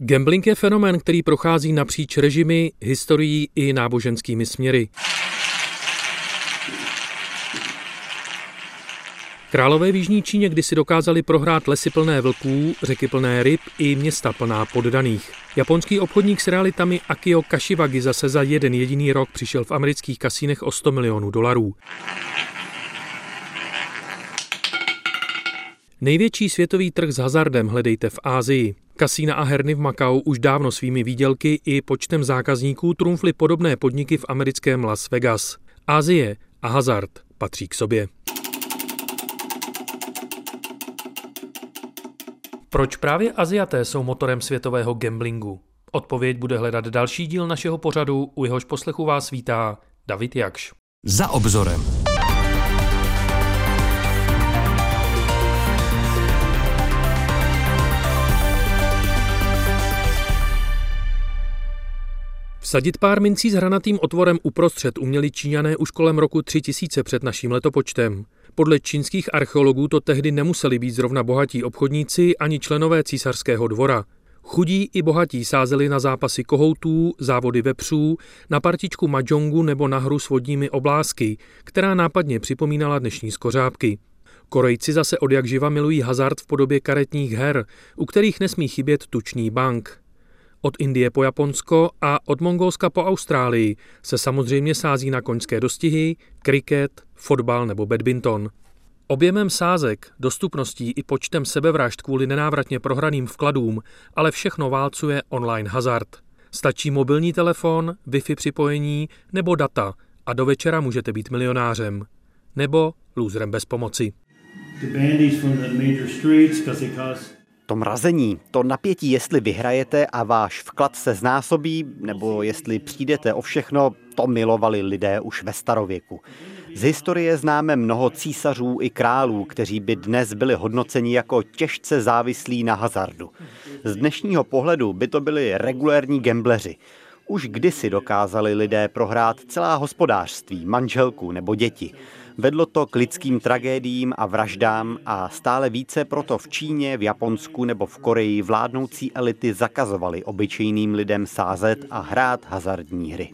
Gambling je fenomén, který prochází napříč režimy, historií i náboženskými směry. Králové v Jižní Číně kdysi dokázali prohrát lesy plné vlků, řeky plné ryb i města plná poddaných. Japonský obchodník s realitami Akio Kashiwagi zase za jeden jediný rok přišel v amerických kasínech o 100 milionů dolarů. Největší světový trh s hazardem hledejte v Ázii. Kasína a herny v Makau už dávno svými výdělky i počtem zákazníků trumfly podobné podniky v americkém Las Vegas. Ázie a hazard patří k sobě. Proč právě Aziaté jsou motorem světového gamblingu? Odpověď bude hledat další díl našeho pořadu, u jehož poslechu vás vítá David Jakš. Za obzorem. Vsadit pár mincí s hranatým otvorem uprostřed uměli Číňané už kolem roku 3000 před naším letopočtem. Podle čínských archeologů to tehdy nemuseli být zrovna bohatí obchodníci ani členové císařského dvora. Chudí i bohatí sázeli na zápasy kohoutů, závody vepřů, na partičku majongu nebo na hru s vodními oblásky, která nápadně připomínala dnešní skořápky. Korejci zase od jak živa milují hazard v podobě karetních her, u kterých nesmí chybět tučný bank. Od Indie po Japonsko a od Mongolska po Austrálii se samozřejmě sází na koňské dostihy, kriket, fotbal nebo badminton. Objemem sázek, dostupností i počtem sebevražd kvůli nenávratně prohraným vkladům, ale všechno válcuje online hazard. Stačí mobilní telefon, Wi-Fi připojení nebo data a do večera můžete být milionářem. Nebo lůzrem bez pomoci. To mrazení, to napětí, jestli vyhrajete a váš vklad se znásobí, nebo jestli přijdete o všechno, to milovali lidé už ve starověku. Z historie známe mnoho císařů i králů, kteří by dnes byli hodnoceni jako těžce závislí na hazardu. Z dnešního pohledu by to byli regulérní gambleři. Už kdysi dokázali lidé prohrát celá hospodářství, manželku nebo děti. Vedlo to k lidským tragédiím a vraždám a stále více proto v Číně, v Japonsku nebo v Koreji vládnoucí elity zakazovaly obyčejným lidem sázet a hrát hazardní hry.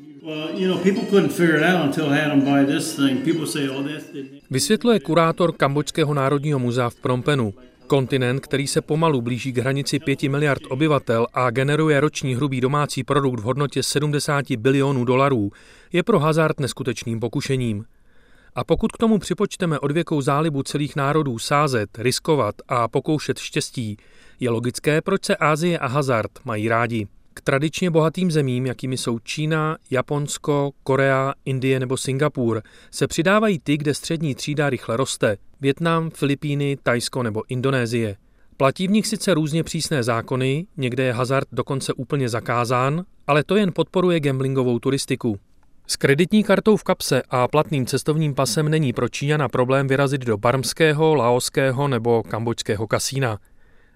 Vysvětluje kurátor Kambodžského národního muzea v Prompenu. Kontinent, který se pomalu blíží k hranici 5 miliard obyvatel a generuje roční hrubý domácí produkt v hodnotě 70 bilionů dolarů, je pro hazard neskutečným pokušením. A pokud k tomu připočteme odvěkou zálibu celých národů sázet, riskovat a pokoušet štěstí, je logické, proč se Ázie a hazard mají rádi. K tradičně bohatým zemím, jakými jsou Čína, Japonsko, Korea, Indie nebo Singapur, se přidávají ty, kde střední třída rychle roste. Větnam, Filipíny, Tajsko nebo Indonésie. Platí v nich sice různě přísné zákony, někde je hazard dokonce úplně zakázán, ale to jen podporuje gamblingovou turistiku. S kreditní kartou v kapse a platným cestovním pasem není pro Číňana problém vyrazit do barmského, laoského nebo kambočského kasína.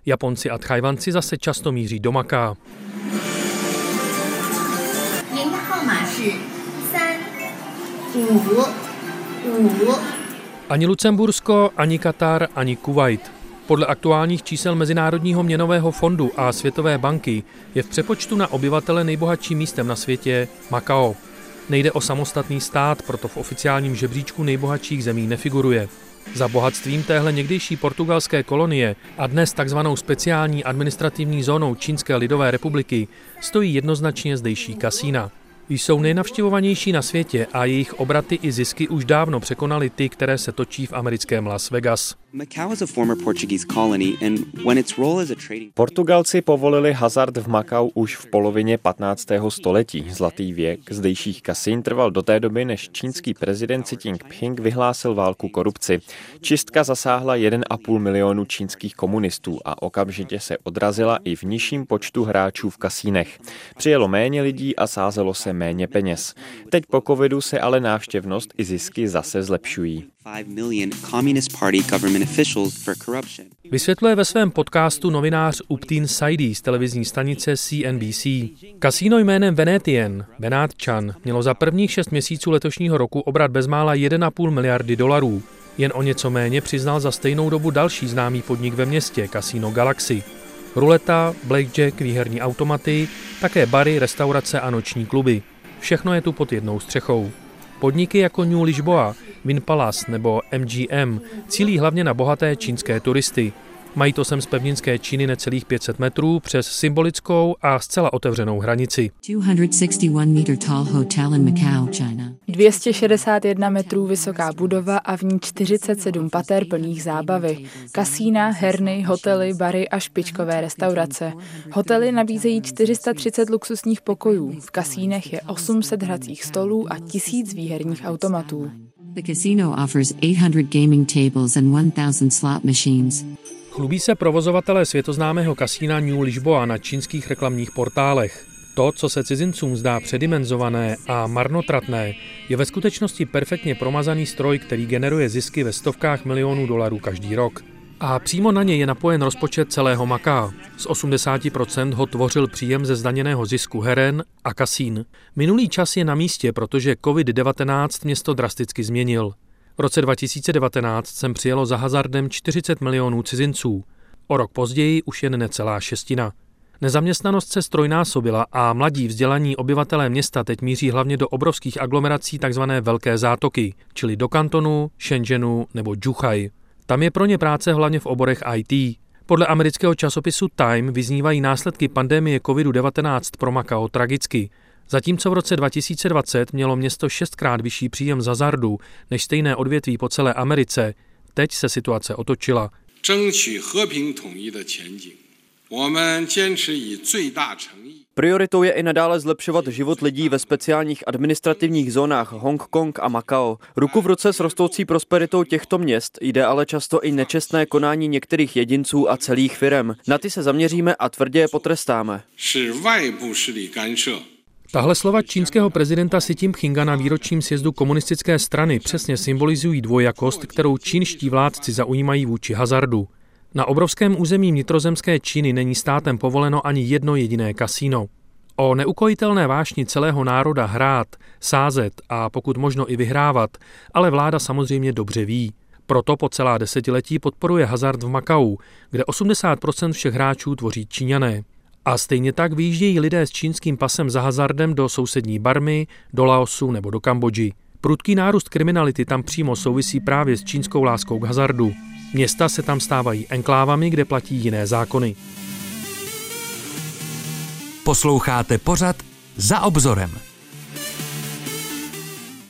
Japonci a Tchajvanci zase často míří do Maká. Ani Lucembursko, ani Katar, ani Kuwait. Podle aktuálních čísel Mezinárodního měnového fondu a Světové banky je v přepočtu na obyvatele nejbohatším místem na světě Makao. Nejde o samostatný stát, proto v oficiálním žebříčku nejbohatších zemí nefiguruje. Za bohatstvím téhle někdejší portugalské kolonie a dnes takzvanou speciální administrativní zónou Čínské lidové republiky stojí jednoznačně zdejší kasína. Jsou nejnavštěvovanější na světě a jejich obraty i zisky už dávno překonaly ty, které se točí v americkém Las Vegas. Portugalci povolili hazard v Makau už v polovině 15. století. Zlatý věk zdejších kasín trval do té doby, než čínský prezident Xi Jinping vyhlásil válku korupci. Čistka zasáhla 1,5 milionu čínských komunistů a okamžitě se odrazila i v nižším počtu hráčů v kasínech. Přijelo méně lidí a sázelo se méně peněz. Teď po covidu se ale návštěvnost i zisky zase zlepšují. Vysvětluje ve svém podcastu novinář Uptin Saidi z televizní stanice CNBC. Kasíno jménem Venetian, Benátčan, mělo za prvních šest měsíců letošního roku obrat bezmála 1,5 miliardy dolarů. Jen o něco méně přiznal za stejnou dobu další známý podnik ve městě, kasíno Galaxy. Ruleta, blackjack, výherní automaty, také bary, restaurace a noční kluby. Všechno je tu pod jednou střechou. Podniky jako New Lisboa, Win Palace nebo MGM cílí hlavně na bohaté čínské turisty – Mají to sem z pevninské Číny necelých 500 metrů přes symbolickou a zcela otevřenou hranici. 261 metrů vysoká budova a v ní 47 pater plných zábavy. Kasína, herny, hotely, bary a špičkové restaurace. Hotely nabízejí 430 luxusních pokojů. V kasínech je 800 hracích stolů a tisíc výherních automatů. The casino offers 800 gaming tables and 1000 slot machines. Chlubí se provozovatelé světoznámého kasína New Lisboa na čínských reklamních portálech. To, co se cizincům zdá předimenzované a marnotratné, je ve skutečnosti perfektně promazaný stroj, který generuje zisky ve stovkách milionů dolarů každý rok. A přímo na něj je napojen rozpočet celého Maká. Z 80% ho tvořil příjem ze zdaněného zisku heren a kasín. Minulý čas je na místě, protože COVID-19 město drasticky změnil. V roce 2019 sem přijelo za hazardem 40 milionů cizinců. O rok později už jen necelá šestina. Nezaměstnanost se strojnásobila a mladí vzdělaní obyvatelé města teď míří hlavně do obrovských aglomerací tzv. Velké zátoky, čili do Kantonu, Shenzhenu nebo Zhuhai. Tam je pro ně práce hlavně v oborech IT. Podle amerického časopisu Time vyznívají následky pandemie COVID-19 pro Macao tragicky. Zatímco v roce 2020 mělo město šestkrát vyšší příjem za zardu než stejné odvětví po celé Americe, teď se situace otočila. Prioritou je i nadále zlepšovat život lidí ve speciálních administrativních zónách Hongkong a Macao. Ruku v ruce s rostoucí prosperitou těchto měst jde ale často i nečestné konání některých jedinců a celých firem. Na ty se zaměříme a tvrdě je potrestáme. Tahle slova čínského prezidenta Xi Jinpinga na výročním sjezdu komunistické strany přesně symbolizují dvojakost, kterou čínští vládci zaujímají vůči hazardu. Na obrovském území vnitrozemské Číny není státem povoleno ani jedno jediné kasíno. O neukojitelné vášni celého národa hrát, sázet a pokud možno i vyhrávat, ale vláda samozřejmě dobře ví. Proto po celá desetiletí podporuje hazard v Makau, kde 80% všech hráčů tvoří Číňané. A stejně tak vyjíždějí lidé s čínským pasem za hazardem do sousední Barmy, do Laosu nebo do Kambodži. Prudký nárůst kriminality tam přímo souvisí právě s čínskou láskou k hazardu. Města se tam stávají enklávami, kde platí jiné zákony. Posloucháte pořad za obzorem.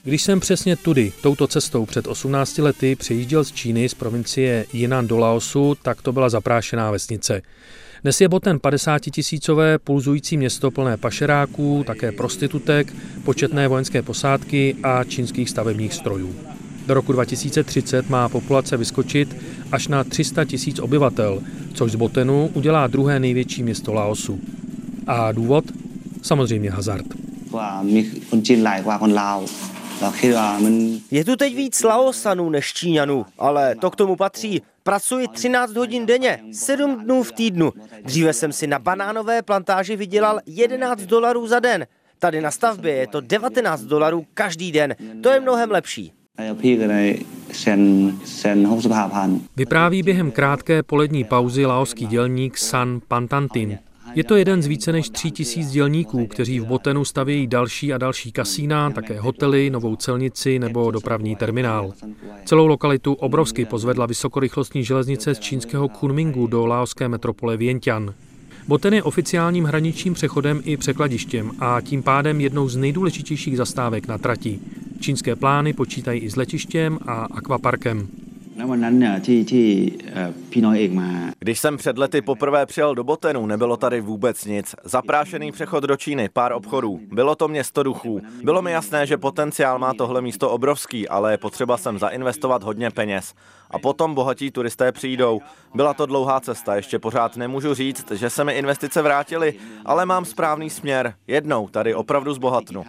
Když jsem přesně tudy, touto cestou před 18 lety přejížděl z Číny z provincie Jinan do Laosu, tak to byla zaprášená vesnice. Dnes je Boten 50 tisícové pulzující město plné pašeráků, také prostitutek, početné vojenské posádky a čínských stavebních strojů. Do roku 2030 má populace vyskočit až na 300 tisíc obyvatel, což z Botenu udělá druhé největší město Laosu. A důvod? Samozřejmě hazard. Je tu teď víc Laosanů než Číňanů, ale to k tomu patří. Pracuji 13 hodin denně, 7 dnů v týdnu. Dříve jsem si na banánové plantáži vydělal 11 dolarů za den. Tady na stavbě je to 19 dolarů každý den. To je mnohem lepší. Vypráví během krátké polední pauzy laoský dělník San Pantantin. Je to jeden z více než tří tisíc dělníků, kteří v Botenu stavějí další a další kasína, také hotely, novou celnici nebo dopravní terminál. Celou lokalitu obrovsky pozvedla vysokorychlostní železnice z čínského Kunmingu do laoské metropole Vientiane. Boten je oficiálním hraničním přechodem i překladištěm a tím pádem jednou z nejdůležitějších zastávek na trati. Čínské plány počítají i s letištěm a akvaparkem. Když jsem před lety poprvé přijel do Botenu, nebylo tady vůbec nic. Zaprášený přechod do Číny, pár obchodů. Bylo to město duchů. Bylo mi jasné, že potenciál má tohle místo obrovský, ale je potřeba sem zainvestovat hodně peněz. A potom bohatí turisté přijdou. Byla to dlouhá cesta, ještě pořád nemůžu říct, že se mi investice vrátily, ale mám správný směr. Jednou tady opravdu zbohatnu.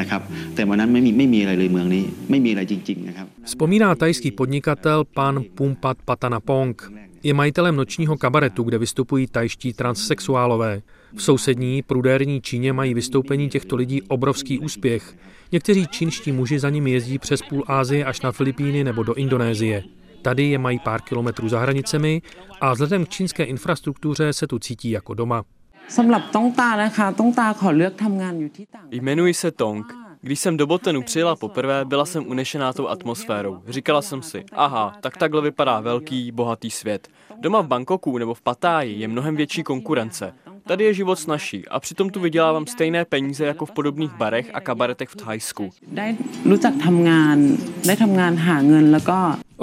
นะครับแต่วันนั้นไม่มีไม่มีอะไรเลยเมืองนี้ไม่มีอะไรจริงๆนะครับ Vzpomíná tajský podnikatel pan Pumpat Patanapong. Je majitelem nočního kabaretu, kde vystupují tajští transsexuálové. V sousední prudérní Číně mají vystoupení těchto lidí obrovský úspěch. Někteří čínští muži za nimi jezdí přes půl Ázie až na Filipíny nebo do Indonésie. Tady je mají pár kilometrů za hranicemi a vzhledem k čínské infrastruktuře se tu cítí jako doma. Jmenuji se Tong. Když jsem do Botenu přijela poprvé, byla jsem unešená tou atmosférou. Říkala jsem si, aha, tak takhle vypadá velký, bohatý svět. Doma v Bangkoku nebo v Patáji je mnohem větší konkurence. Tady je život snažší a přitom tu vydělávám stejné peníze jako v podobných barech a kabaretech v Thajsku.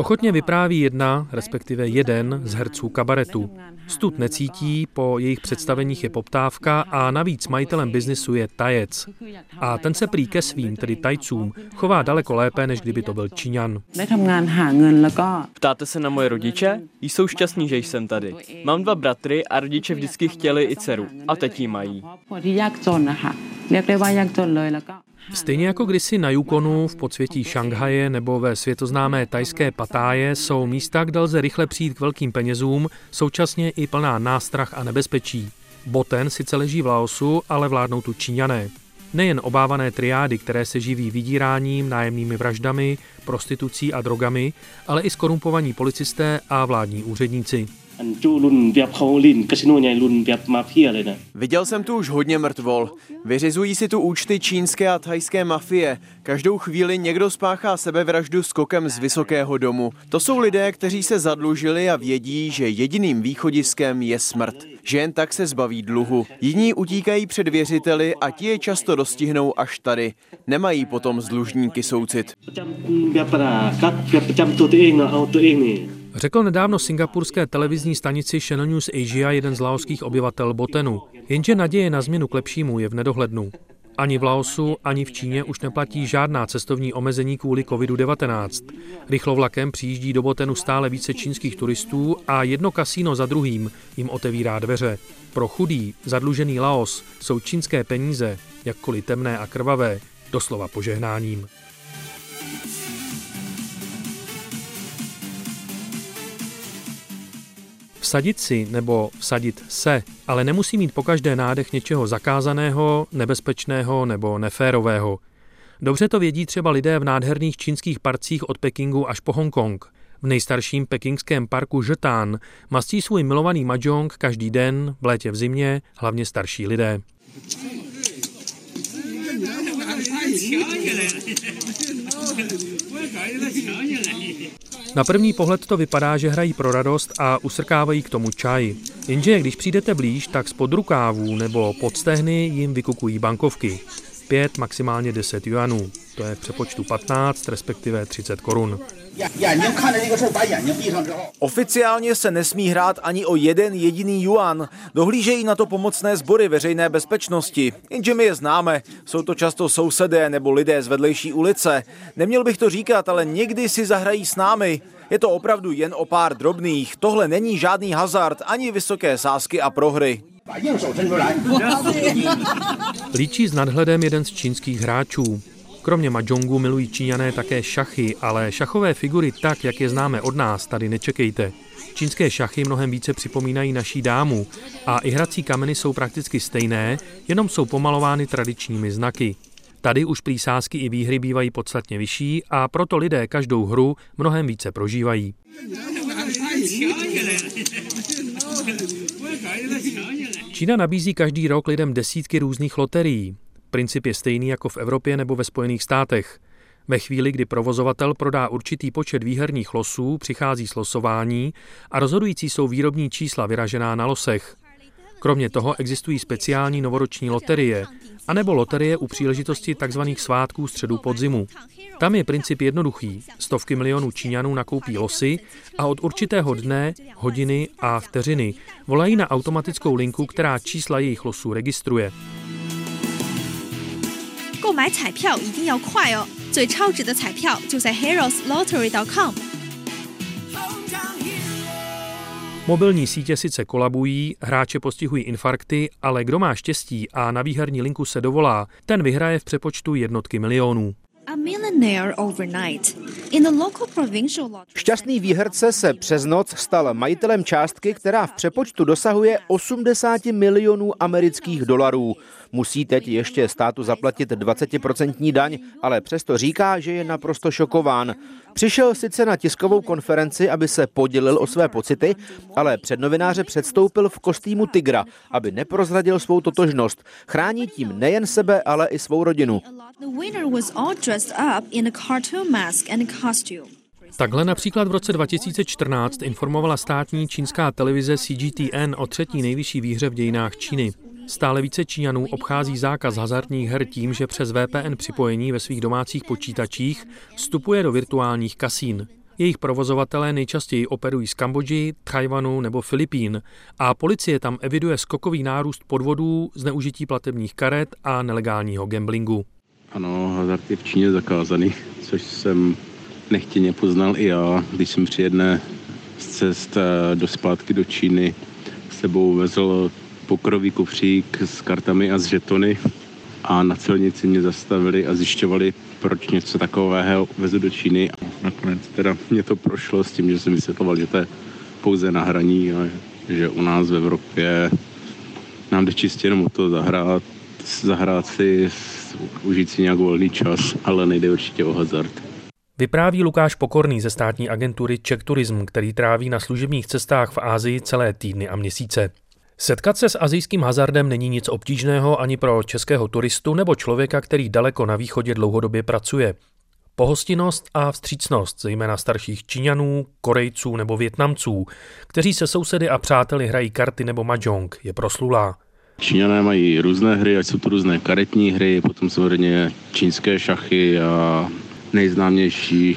Ochotně vypráví jedna, respektive jeden z herců kabaretu. Stud necítí, po jejich představeních je poptávka a navíc majitelem biznisu je tajec. A ten se prý ke svým, tedy tajcům, chová daleko lépe, než kdyby to byl Číňan. Ptáte se na moje rodiče? Jsou šťastní, že jsem tady. Mám dva bratry a rodiče vždycky chtěli i dceru. A teď ji mají. Stejně jako kdysi na Yukonu, v podsvětí Šanghaje nebo ve světoznámé tajské Patáje jsou místa, kde lze rychle přijít k velkým penězům, současně i plná nástrach a nebezpečí. Boten sice leží v Laosu, ale vládnou tu Číňané. Nejen obávané triády, které se živí vydíráním, nájemnými vraždami, prostitucí a drogami, ale i skorumpovaní policisté a vládní úředníci. Viděl jsem tu už hodně mrtvol. Vyřizují si tu účty čínské a thajské mafie. Každou chvíli někdo spáchá sebevraždu skokem z vysokého domu. To jsou lidé, kteří se zadlužili a vědí, že jediným východiskem je smrt. Že jen tak se zbaví dluhu. Jiní utíkají před věřiteli a ti je často dostihnou až tady. Nemají potom z dlužníky soucit. Řekl nedávno singapurské televizní stanici Channel News Asia jeden z laoských obyvatel Botenu. Jenže naděje na změnu k lepšímu je v nedohlednu. Ani v Laosu, ani v Číně už neplatí žádná cestovní omezení kvůli COVID-19. Rychlovlakem přijíždí do Botenu stále více čínských turistů a jedno kasíno za druhým jim otevírá dveře. Pro chudý, zadlužený Laos jsou čínské peníze, jakkoliv temné a krvavé, doslova požehnáním. Vsadit si nebo vsadit se ale nemusí mít po každé nádech něčeho zakázaného, nebezpečného nebo neférového. Dobře to vědí třeba lidé v nádherných čínských parcích od Pekingu až po Hongkong. V nejstarším pekingském parku Žetán mastí svůj milovaný mahjong každý den, v létě v zimě, hlavně starší lidé. Na první pohled to vypadá, že hrají pro radost a usrkávají k tomu čaj. Jenže když přijdete blíž, tak z podrukávů nebo pod stehny jim vykukují bankovky. 5, maximálně 10 juanů. To je v přepočtu 15, respektive 30 korun. Oficiálně se nesmí hrát ani o jeden jediný yuan. Dohlížejí na to pomocné sbory veřejné bezpečnosti. Jenže my je známe. Jsou to často sousedé nebo lidé z vedlejší ulice. Neměl bych to říkat, ale někdy si zahrají s námi. Je to opravdu jen o pár drobných. Tohle není žádný hazard, ani vysoké sázky a prohry. Líčí s nadhledem jeden z čínských hráčů. Kromě mahjongu milují Číňané také šachy, ale šachové figury tak, jak je známe od nás, tady nečekejte. Čínské šachy mnohem více připomínají naší dámu a i hrací kameny jsou prakticky stejné, jenom jsou pomalovány tradičními znaky. Tady už prý i výhry bývají podstatně vyšší a proto lidé každou hru mnohem více prožívají. Čína nabízí každý rok lidem desítky různých loterií. Princip je stejný jako v Evropě nebo ve Spojených státech. Ve chvíli, kdy provozovatel prodá určitý počet výherních losů, přichází slosování a rozhodující jsou výrobní čísla vyražená na losech. Kromě toho existují speciální novoroční loterie, anebo loterie u příležitosti tzv. svátků středu podzimu. Tam je princip jednoduchý. Stovky milionů Číňanů nakoupí losy a od určitého dne, hodiny a vteřiny volají na automatickou linku, která čísla jejich losů registruje. 购买彩票一定要快哦！最超值的彩票就在 heroeslottery.com。 Mobilní sítě sice kolabují, hráče postihují infarkty, ale kdo má štěstí a na výherní linku se dovolá, ten vyhraje v přepočtu jednotky milionů. Šťastný výherce se přes noc stal majitelem částky, která v přepočtu dosahuje 80 milionů amerických dolarů. Musí teď ještě státu zaplatit 20% daň, ale přesto říká, že je naprosto šokován. Přišel sice na tiskovou konferenci, aby se podělil o své pocity, ale před novináře předstoupil v kostýmu tygra, aby neprozradil svou totožnost. Chrání tím nejen sebe, ale i svou rodinu. Takhle například v roce 2014 informovala státní čínská televize CGTN o třetí nejvyšší výhře v dějinách Číny. Stále více Číňanů obchází zákaz hazardních her tím, že přes VPN připojení ve svých domácích počítačích vstupuje do virtuálních kasín. Jejich provozovatelé nejčastěji operují z Kambodži, Tajvanu nebo Filipín a policie tam eviduje skokový nárůst podvodů, zneužití platebních karet a nelegálního gamblingu. Ano, hazard je v Číně zakázaný, což jsem nechtěně poznal i já, když jsem při jedné z cest eh, do zpátky do Číny sebou vezl pokrový kufřík s kartami a s žetony a na celnici mě zastavili a zjišťovali, proč něco takového vezu do Číny. A nakonec teda mě to prošlo s tím, že jsem vysvětloval, že to je pouze na hraní a že u nás v Evropě nám jde čistě jenom o to zahrát, zahrát si, užít si nějak volný čas, ale nejde určitě o hazard. Vypráví Lukáš Pokorný ze státní agentury Czech Tourism, který tráví na služebních cestách v Ázii celé týdny a měsíce. Setkat se s azijským hazardem není nic obtížného ani pro českého turistu nebo člověka, který daleko na východě dlouhodobě pracuje. Pohostinnost a vstřícnost, zejména starších Číňanů, Korejců nebo Větnamců, kteří se sousedy a přáteli hrají karty nebo mahjong, je proslulá. Číňané mají různé hry, ať jsou to různé karetní hry, potom samozřejmě čínské šachy a nejznámější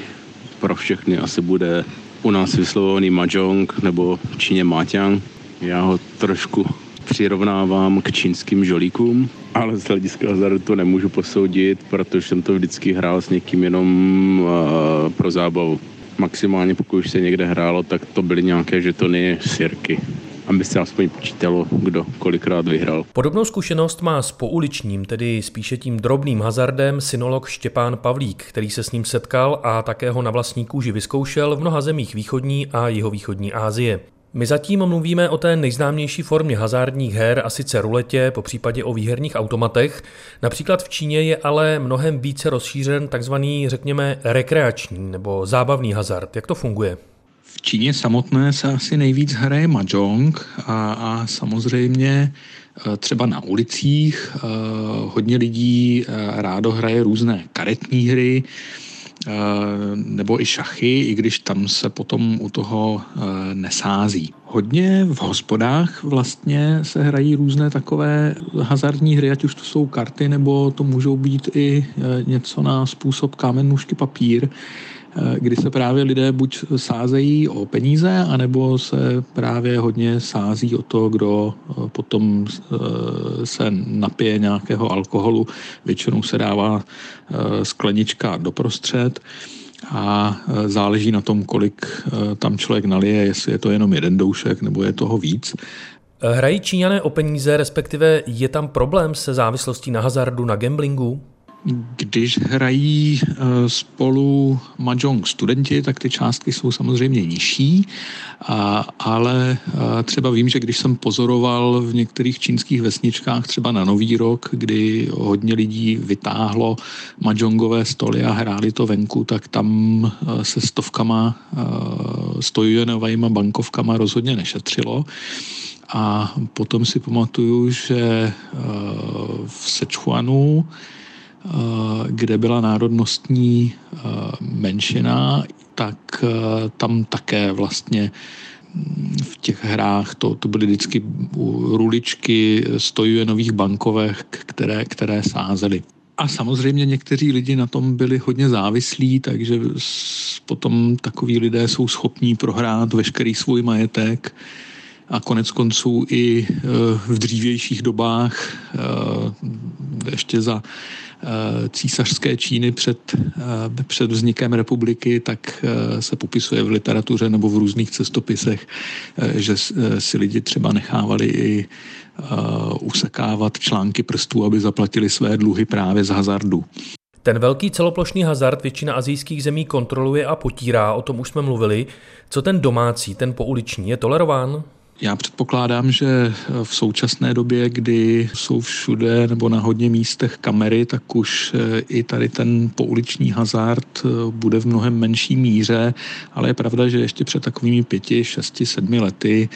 pro všechny asi bude u nás vyslovovaný mahjong nebo v Číně máťang já ho trošku přirovnávám k čínským žolíkům, ale z hlediska hazardu to nemůžu posoudit, protože jsem to vždycky hrál s někým jenom uh, pro zábavu. Maximálně pokud už se někde hrálo, tak to byly nějaké žetony sirky aby se aspoň počítalo, kdo kolikrát vyhrál. Podobnou zkušenost má s pouličním, tedy spíše tím drobným hazardem synolog Štěpán Pavlík, který se s ním setkal a také ho na vlastní kůži vyzkoušel v mnoha zemích východní a jihovýchodní Asie. My zatím mluvíme o té nejznámější formě hazardních her, a sice ruletě, po případě o výherních automatech. Například v Číně je ale mnohem více rozšířen takzvaný, řekněme, rekreační nebo zábavný hazard. Jak to funguje? V Číně samotné se asi nejvíc hraje mahjong a, a samozřejmě e, třeba na ulicích e, hodně lidí e, rádo hraje různé karetní hry, nebo i šachy, i když tam se potom u toho nesází. Hodně v hospodách vlastně se hrají různé takové hazardní hry, ať už to jsou karty, nebo to můžou být i něco na způsob kámen, nůžky, papír, Eh, kdy se právě lidé buď sázejí o peníze, anebo se právě hodně sází o to, kdo eh, potom eh, se napije nějakého alkoholu. Většinou se dává sklenička doprostřed a záleží na tom, kolik tam člověk nalije, jestli je to jenom jeden doušek nebo je toho víc. Hrají Číňané o peníze, respektive je tam problém se závislostí na hazardu, na gamblingu? Když hrají eh, spolu mahjong studenti, tak ty částky jsou samozřejmě nižší, ale eh, třeba vím, že když jsem pozoroval v některých čínských vesničkách třeba na Nový rok, kdy hodně lidí vytáhlo mahjongové stoly a hráli to venku, tak tam eh, se stovkama stojujenovými bankovkama rozhodně nešetřilo. A potom si pamatuju, že v Sečuanu kde byla národnostní menšina, tak tam také vlastně mm, v těch hrách to, to byly vždycky ruličky stojujenových bankovek, které, které sázely. A samozřejmě někteří lidi na tom byli hodně závislí, takže potom takoví lidé jsou schopní prohrát veškerý svůj majetek a konec konců i v dřívějších dobách ještě za Eh, císařské Číny před, eh, před vznikem republiky, tak eh, se popisuje v literatuře nebo v různých cestopisech, že si lidi třeba nechávali i usekávat články prstů, aby zaplatili své dluhy právě z hazardu. Ten velký celoplošný hazard většina azijských zemí kontroluje a potírá, o tom už jsme mluvili. Co ten domácí, ten pouliční, je tolerován? Já předpokládám, že v současné době, kdy jsou všude nebo na hodně místech kamery, tak už eh, i tady ten pouliční hazard eh, bude v mnohem menší míře, ale je pravda, že ještě před takovými pěti, šesti, sedmi lety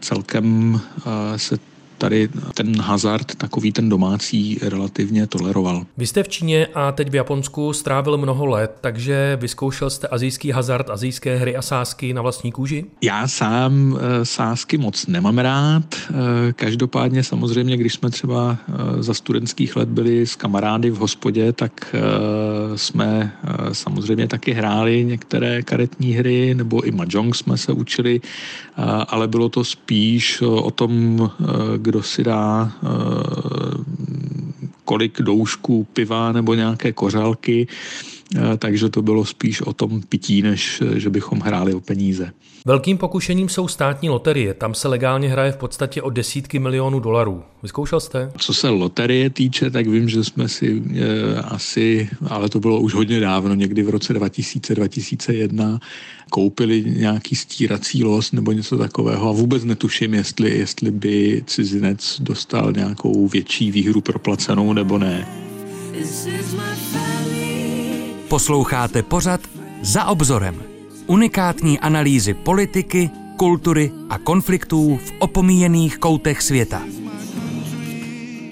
celkem eh, se tady ten hazard, takový ten domácí, relativně toleroval. Vy jste v Číně a teď v Japonsku strávil mnoho let, takže vyzkoušel jste azijský hazard, azijské hry a sásky na vlastní kůži? Já sám eh, sásky moc nemám rád. Eh, každopádně samozřejmě, když jsme třeba eh, za studentských let byli s kamarády v hospodě, tak jsme samozřejmě taky hráli některé karetní hry, nebo i mahjong jsme se učili, ale bylo to spíš o tom, kdo si dá eh, kolik doušků piva nebo nějaké kořálky, takže to bylo spíš o tom pití, než eh, že bychom hráli o peníze. Velkým pokušením jsou státní loterie. Tam se legálně hraje v podstatě o desítky milionů dolarů. Vyzkoušel jste? Co se loterie týče, tak vím, že jsme si e, asi, ale to bylo už hodně dávno, někdy v roce 2000-2001, koupili nějaký stírací los nebo něco takového a vůbec netuším, jestli, jestli by cizinec dostal nějakou větší výhru proplacenou nebo ne. Posloucháte pořad za obzorem. Unikátní analýzy politiky, kultury a konfliktů v opomíjených koutech světa.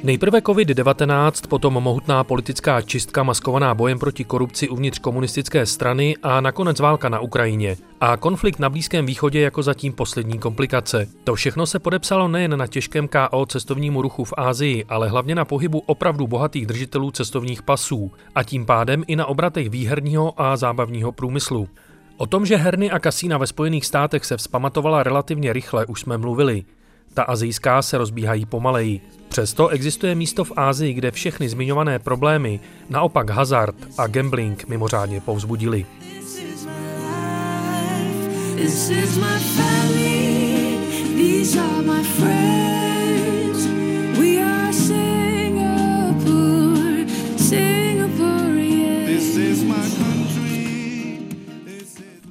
Nejprve COVID-19, potom mohutná politická čistka maskovaná bojem proti korupci uvnitř komunistické strany a nakonec válka na Ukrajině. A konflikt na Blízkém východě jako zatím poslední komplikace. To všechno se podepsalo nejen na těžkém KO cestovnímu ruchu v Ázii, ale hlavně na pohybu opravdu bohatých držitelů cestovních pasů a tím pádem i na obratech výherního a zábavního průmyslu. O tom, že herny a kasína ve Spojených státech se vzpamatovala relativně rychle, už jsme mluvili. Ta azijská se rozbíhají pomaleji. Přesto existuje místo v Ázii, kde všechny zmiňované problémy, naopak hazard a gambling mimořádně povzbudili. These are my friends. We are Singapore, Singapore, yeah. This is my country.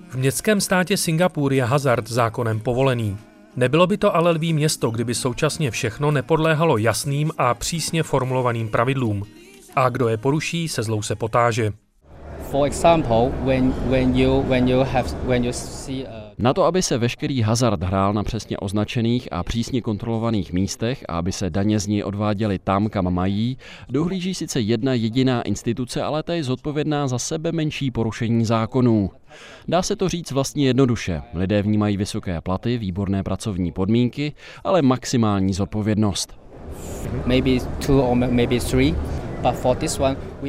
V městském státě Singapur je hazard zákonem povolený. Nebylo by to ale lví město, kdyby současně všechno nepodléhalo jasným a přísně formulovaným pravidlům. A kdo je poruší, se zlou se potáže. For example, when, when you, when you have, when you see a... Na to, aby se veškerý hazard hrál na přesně označených a přísně kontrolovaných místech a aby se daně z ní odváděly tam, kam mají, dohlíží sice jedna jediná instituce, ale ta je zodpovědná za sebe menší porušení zákonů. Dá se to říct vlastně jednoduše. Lidé vnímají vysoké platy, výborné pracovní podmínky, ale maximální zodpovědnost. Maybe two or maybe three.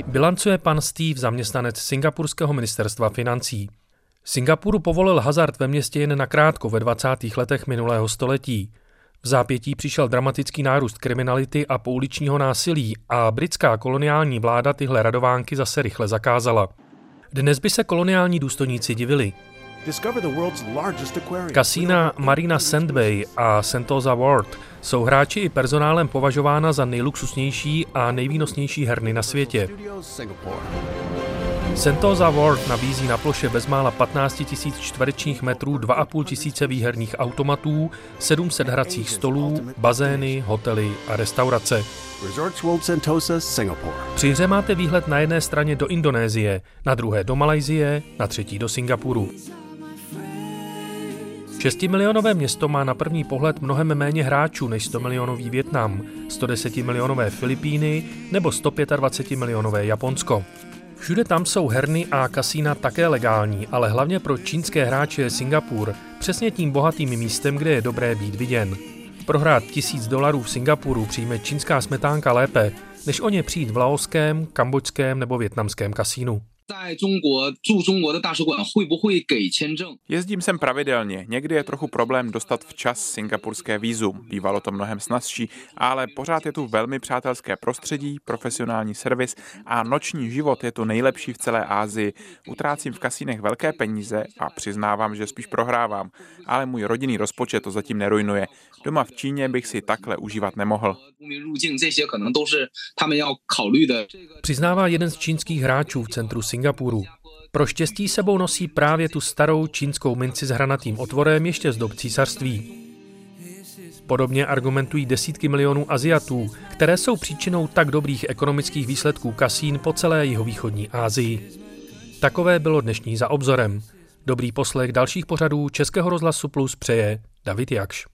Bilancuje pan Steve, zaměstnanec Singapurského ministerstva financí. Singapuru povolil hazard ve městě jen nakrátko ve 20. letech minulého století. V zápětí přišel dramatický nárůst kriminality a pouličního násilí a britská koloniální vláda tyhle radovánky zase rychle zakázala. Dnes by se koloniální důstojníci divili. Kasína Marina Sandbay a Sentosa World jsou hráči i personálem považována za nejluxusnější a nejvýnosnější herny na světě. Sentosa World nabízí na ploše bezmála 15 000 čtverečních metrů 2,5 tisíce výherních automatů, 700 hracích stolů, bazény, hotely a restaurace. Při hře máte výhled na jedné straně do Indonésie, na druhé do Malajzie, na třetí do Singapuru. 6-milionové město má na první pohled mnohem méně hráčů než 100 milionový Větnam, 110 milionové Filipíny nebo 125 milionové Japonsko. Všude tam jsou herny a kasína také legální, ale hlavně pro čínské hráče je Singapur přesně tím bohatým místem, kde je dobré být viděn. Prohrát tisíc dolarů v Singapuru přijme čínská smetánka lépe, než o ně přijít v laoském, kambočském nebo větnamském kasínu. Jezdím sem pravidelně. Někdy je trochu problém dostat včas singapurské vízum. Bývalo to mnohem snazší, ale pořád je tu velmi přátelské prostředí, profesionální servis a noční život je tu nejlepší v celé Asii. Utrácím v kasínech velké peníze a přiznávám, že spíš prohrávám, ale můj rodinný rozpočet to zatím nerujnuje. Doma v Číně bych si takhle užívat nemohl. Přiznává jeden z čínských hráčů v centru Singapuru. Pro štěstí sebou nosí právě tu starou čínskou minci s hranatým otvorem ještě z dob císařství. Podobně argumentují desítky milionů Aziatů, které jsou příčinou tak dobrých ekonomických výsledků kasín po celé jihovýchodní Asii. Takové bylo dnešní za obzorem. Dobrý poslech dalších pořadů Českého rozhlasu Plus přeje David Jakš.